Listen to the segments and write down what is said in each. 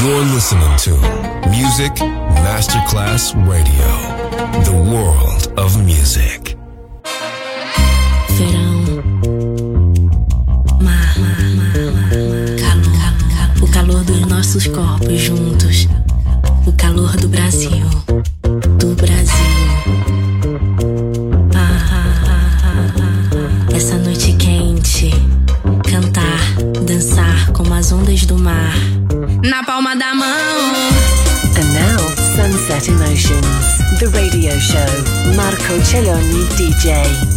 You're listening to Music Masterclass Radio. The world of music. Verão. Mar. Calor. O calor dos nossos corpos juntos. O calor do Brasil. The radio show. Marco Celloni, DJ.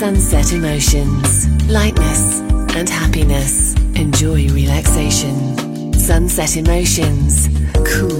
Sunset emotions, lightness, and happiness. Enjoy relaxation. Sunset emotions, cool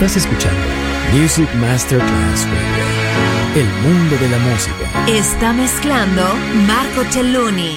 Estás escuchando Music Masterclass Radio. El mundo de la música. Está mezclando Marco Celluni.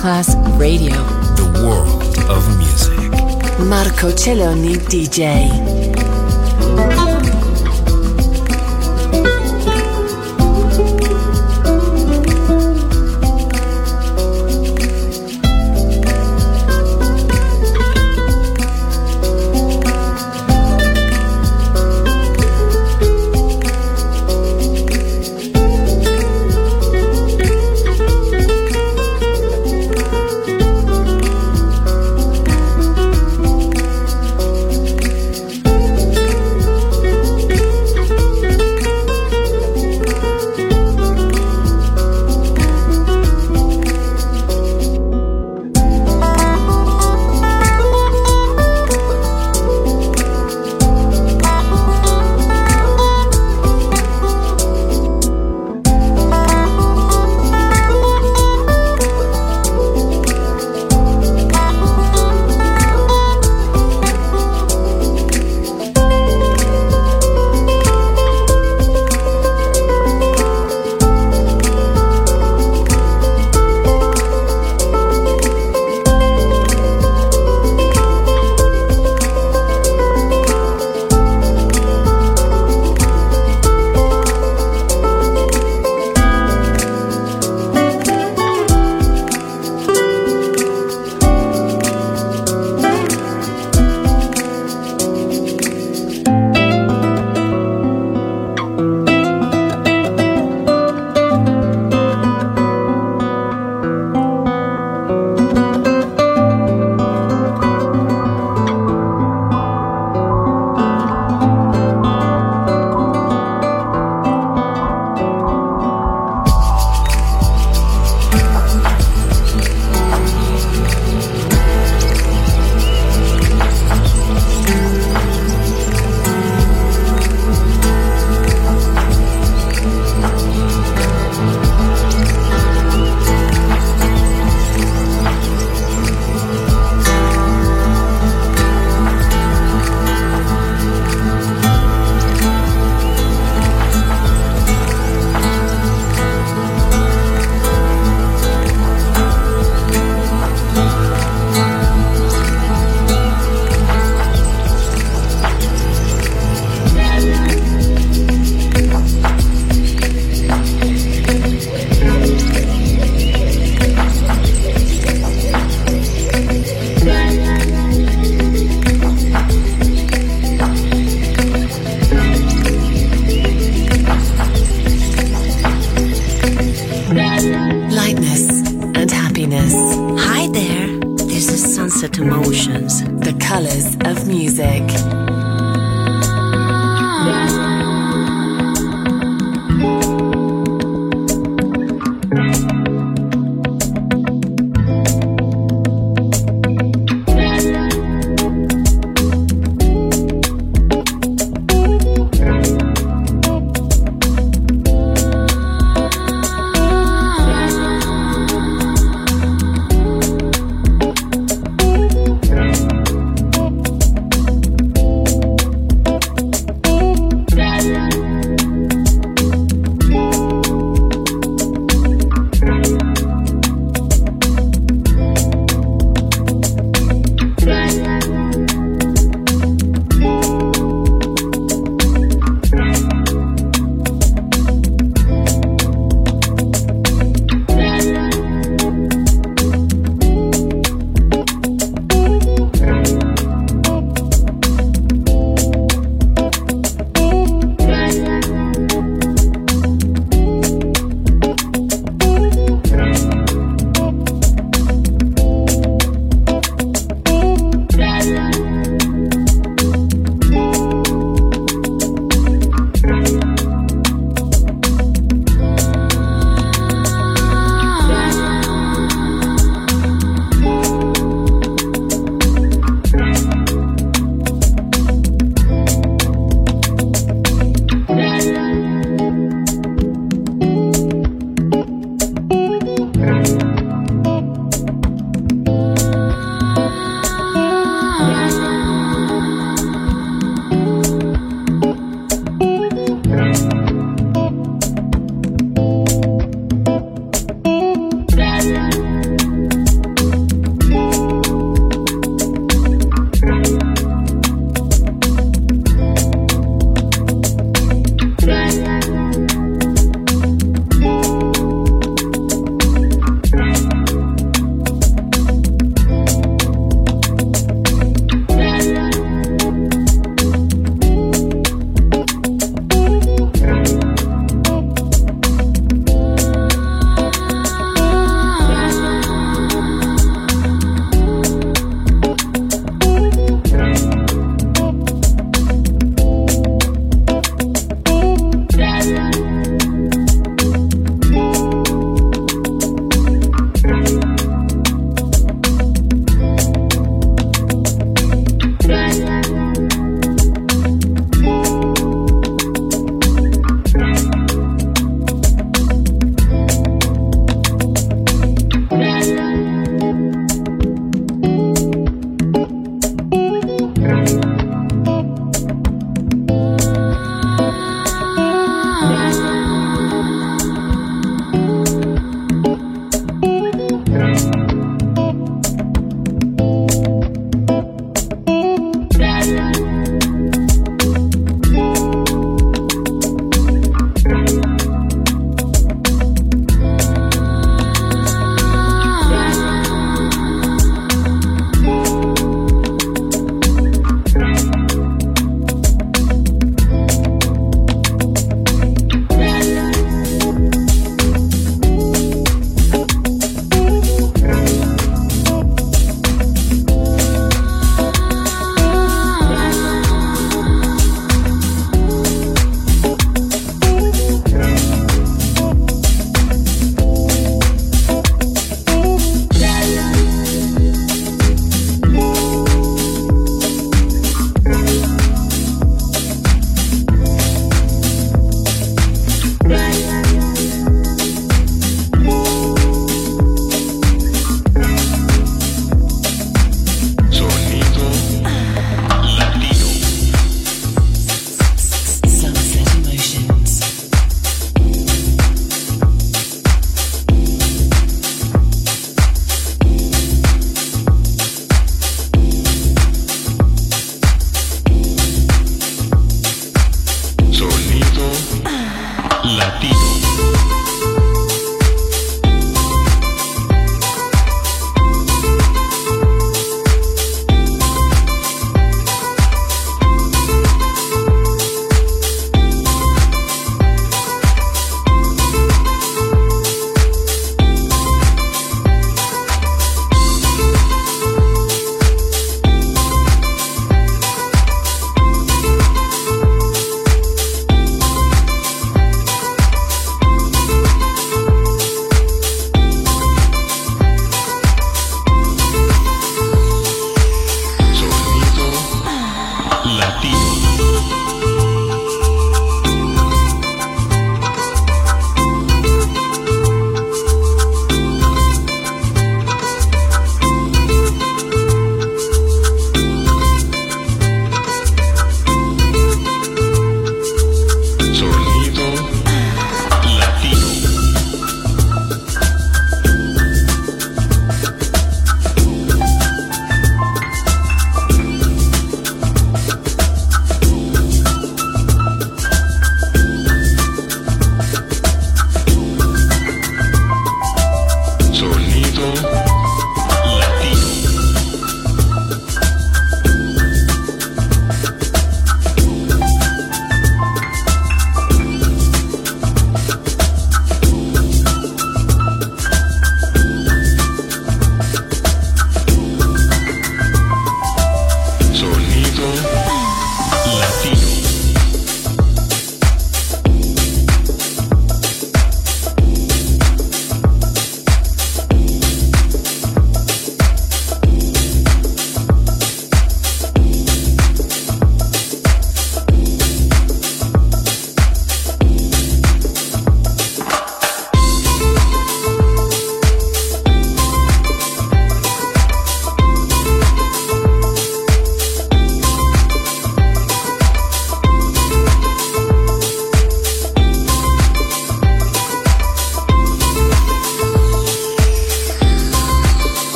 Masterclass Radio. The world of music. Marco Celloni DJ.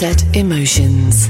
Sunset Emotions.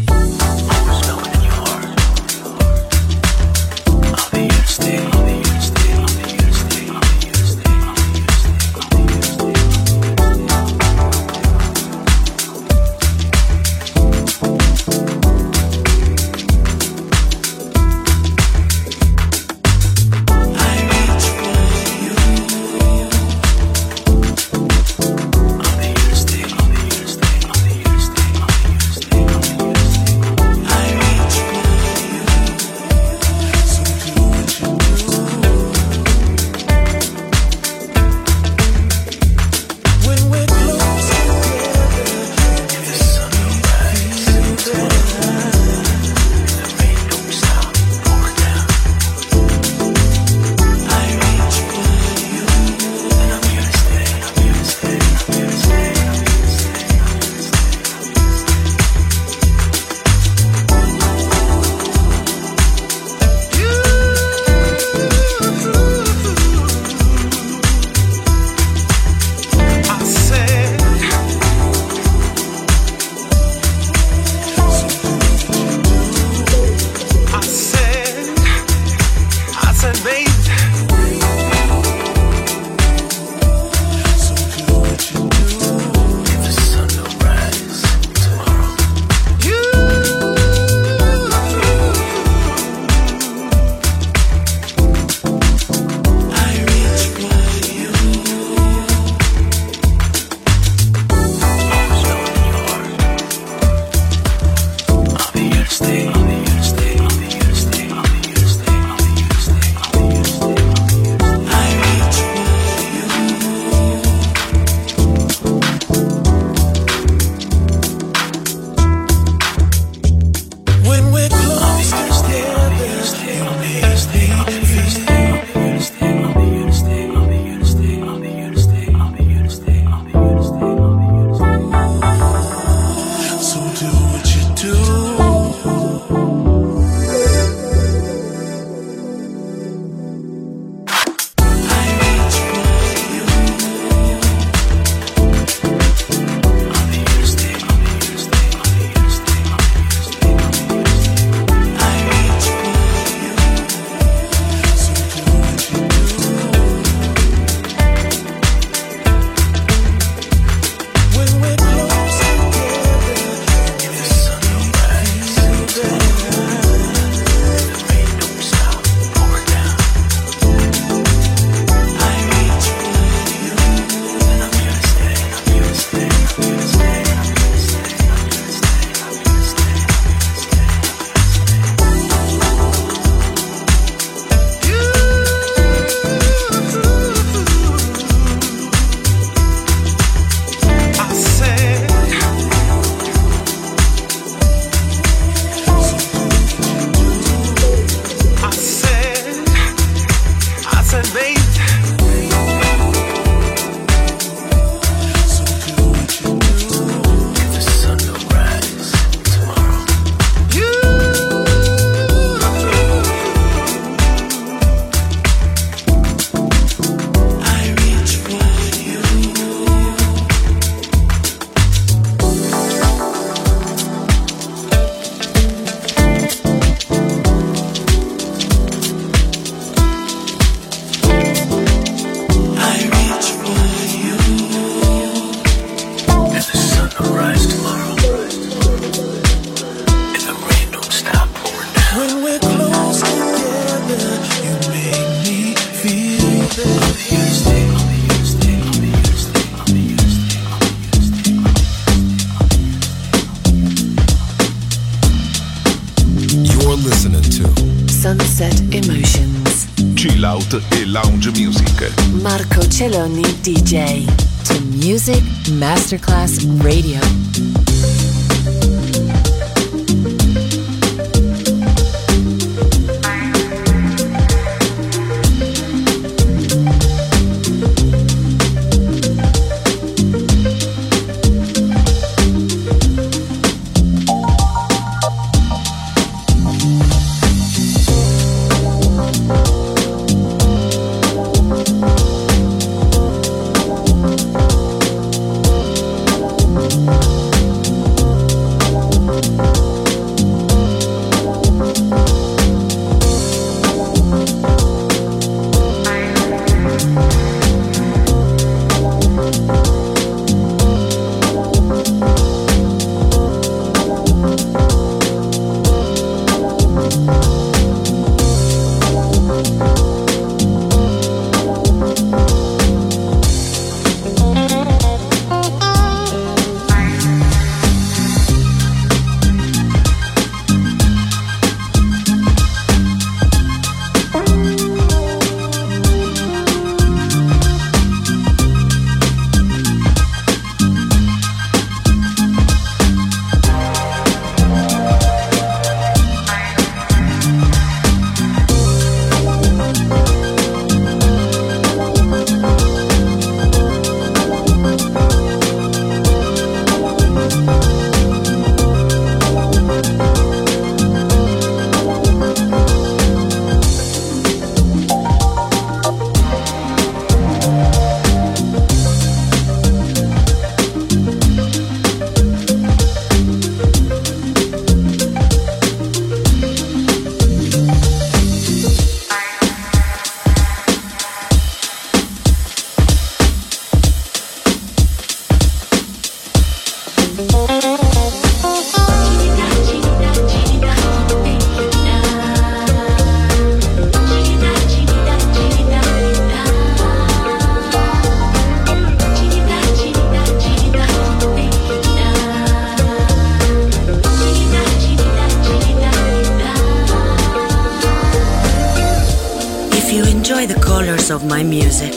My music,